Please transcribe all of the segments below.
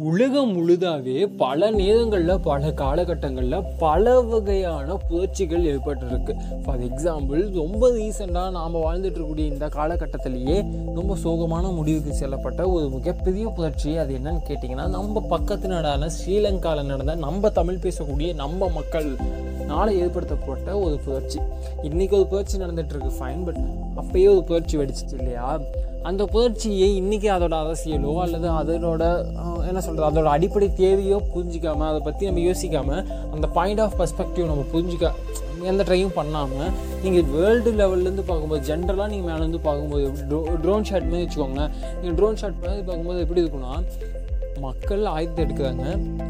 உலகம் முழுதாகவே பல நேரங்களில் பல காலகட்டங்களில் பல வகையான புரட்சிகள் ஏற்பட்டிருக்கு. ஃபார் எக்ஸாம்பிள் ரொம்ப ரீசெண்டாக நாம் வாழ்ந்துட்டு இருக்கக்கூடிய இந்த காலகட்டத்திலேயே ரொம்ப சோகமான முடிவுக்கு செல்லப்பட்ட ஒரு மிகப்பெரிய புரட்சி. அது என்னன்னு கேட்டிங்கன்னா நம்ம பக்கத்து நாடான ஸ்ரீலங்காவில் நடந்த நம்ம தமிழ் பேசக்கூடிய நம்ம மக்கள் நாளை ஏற்படுத்தப்பட்ட ஒரு புரட்சி. இன்றைக்கி ஒரு புரட்சி நடந்துகிட்ருக்கு ஃபைன் பட் அப்போயே ஒரு புரட்சி வெடிச்சிச்சு இல்லையா? அந்த புரட்சியை இன்றைக்கி அதோட அரசியலோ அல்லது அதனோட என்ன சொல்கிறது அதோட அடிப்படை தேவையோ புரிஞ்சிக்காமல் அதை பற்றி நம்ம யோசிக்காமல் அந்த பாயிண்ட் ஆஃப் பர்ஸ்பெக்டிவ் நம்ம புரிஞ்சிக்க எந்த ட்ரையும் பண்ணாமல் நீங்கள் வேர்ல்டு லெவல்லேருந்து பார்க்கும்போது ஜென்ரலாக நீங்கள் மேலேருந்து பார்க்கும்போது ட்ரோ ட்ரோன் ஷாட் மாதிரி வச்சுக்கோங்க. நீங்கள் ட்ரோன் ஷாட் மாதிரி பார்க்கும்போது எப்படி இருக்குன்னா மக்கள் ஆயுதத்தை எடுக்கிறாங்க.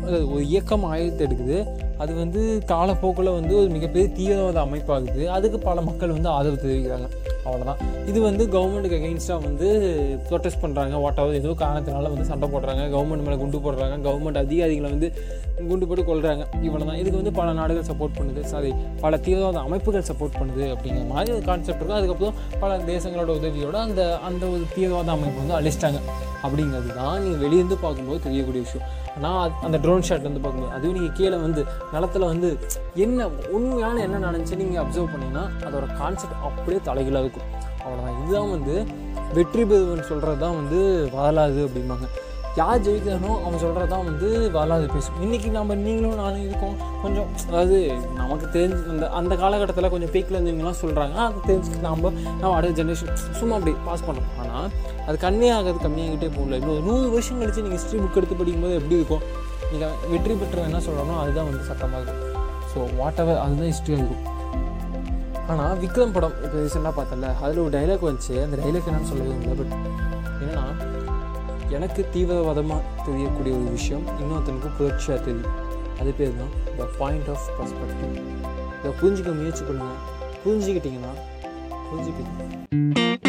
அது ஒரு இயக்கம் ஆயுதத்தை எடுக்குது. அது வந்து காலப்போக்கில் வந்து ஒரு மிகப்பெரிய தீவிரவாத அமைப்பாகுது. அதுக்கு பல மக்கள் வந்து ஆதரவு தெரிவிக்கிறாங்க. அவ்வளோதான் இது வந்து கவர்மெண்ட்டுக்கு அகெயின்ஸ்டாக வந்து ப்ரொட்டஸ்ட் பண்ணுறாங்க வாட் ஆகுது ஏதோ காரணத்தினால வந்து சண்டை போடுறாங்க. கவர்மெண்ட் மேலே குண்டு போடுறாங்க. கவர்மெண்ட் அதிகாரிகளை வந்து குண்டு போட்டு கொள்கிறாங்க இவ்வளோ தான் இதுக்கு வந்து பல நாடுகள் சப்போர்ட் பண்ணுது. சாரி பல தீவிரவாத அமைப்புகள் சப்போர்ட் பண்ணுது அப்படிங்கிற மாதிரி ஒரு கான்செப்ட் இருக்கும். அதுக்கப்புறம் பல தேசங்களோட உதவியோட அந்த அந்த ஒரு தீவிரவாத அமைப்பு வந்து அழிச்சிட்டாங்க. அப்படிங்கிறது தான் நீங்கள் வெளியேருந்து பார்க்கும்போது தெரியக்கூடிய விஷயம். ஆனால் அந்த ட்ரோன் ஷாட்லேருந்து பார்க்கும்போது அதுவும் நீங்கள் கீழே வந்து நிலத்துல வந்து என்ன உண்மையான என்ன நடந்துச்சு நீங்கள் அப்சர்வ் பண்ணீங்கன்னா அதோட கான்செப்ட் அப்படியே தலைகளாக இருக்கும். அவ்வளோதான் இதுதான் வந்து வெற்றி பெறுவன் சொல்கிறது தான் வந்து வரலாறு அப்படிம்பாங்க. யார் ஜெயிக்கிறானோ அவன் சொல்கிறது தான் வந்து வரலாறு பேசும். இன்றைக்கி நம்ம நீங்களும் நானும் இருக்கோம். கொஞ்சம் அதாவது நமக்கு தெரிஞ்சு அந்த அந்த காலகட்டத்தில் கொஞ்சம் பீக்கில் இருந்தவங்கலாம் சொல்கிறாங்க அது தெரிஞ்சு நம்ம நம்ம அடுத்த ஜென்ரேஷன் சும்மா அப்படி பாஸ் பண்ணுறோம் ஆனால் அது கம்மியாகிறது கம்மியாகிட்டே போகல இன்னும் ஒரு நூறு வருஷம் கழிச்சு நீங்கள் ஹிஸ்ட்ரி புக் எடுத்து படிக்கும்போது எப்படி இருக்கும்? நீங்கள் வெற்றி பெற்றவன் என்ன சொல்கிறனோ அதுதான் வந்து சட்டமாக இருக்கும். ஸோ வாட் எவர் அதுதான் ஹிஸ்ட்ரியாக இருக்கும். ஆனால் விக்ரம் படம் இப்போ ரீசெண்டாக பார்த்தல அதில் ஒரு டைலாக் வந்துச்சு. அந்த டைலாக் என்னன்னு சொல்லவே இல்லை பட் என்னென்னா எனக்கு தீவிரவாதமாக தெரியக்கூடிய ஒரு விஷயம் இன்னொருத்தனுக்கு புரட்சியாக தெரியும். அது பேர் தான் த பாயிண்ட் ஆஃப் பர்ஸ்பெக்டிவ் இதை புரிஞ்சிக்க முயற்சி பண்ணுங்கள் புரிஞ்சுக்கிட்டிங்கன்னா புரிஞ்சுக்கிட்டீங்க.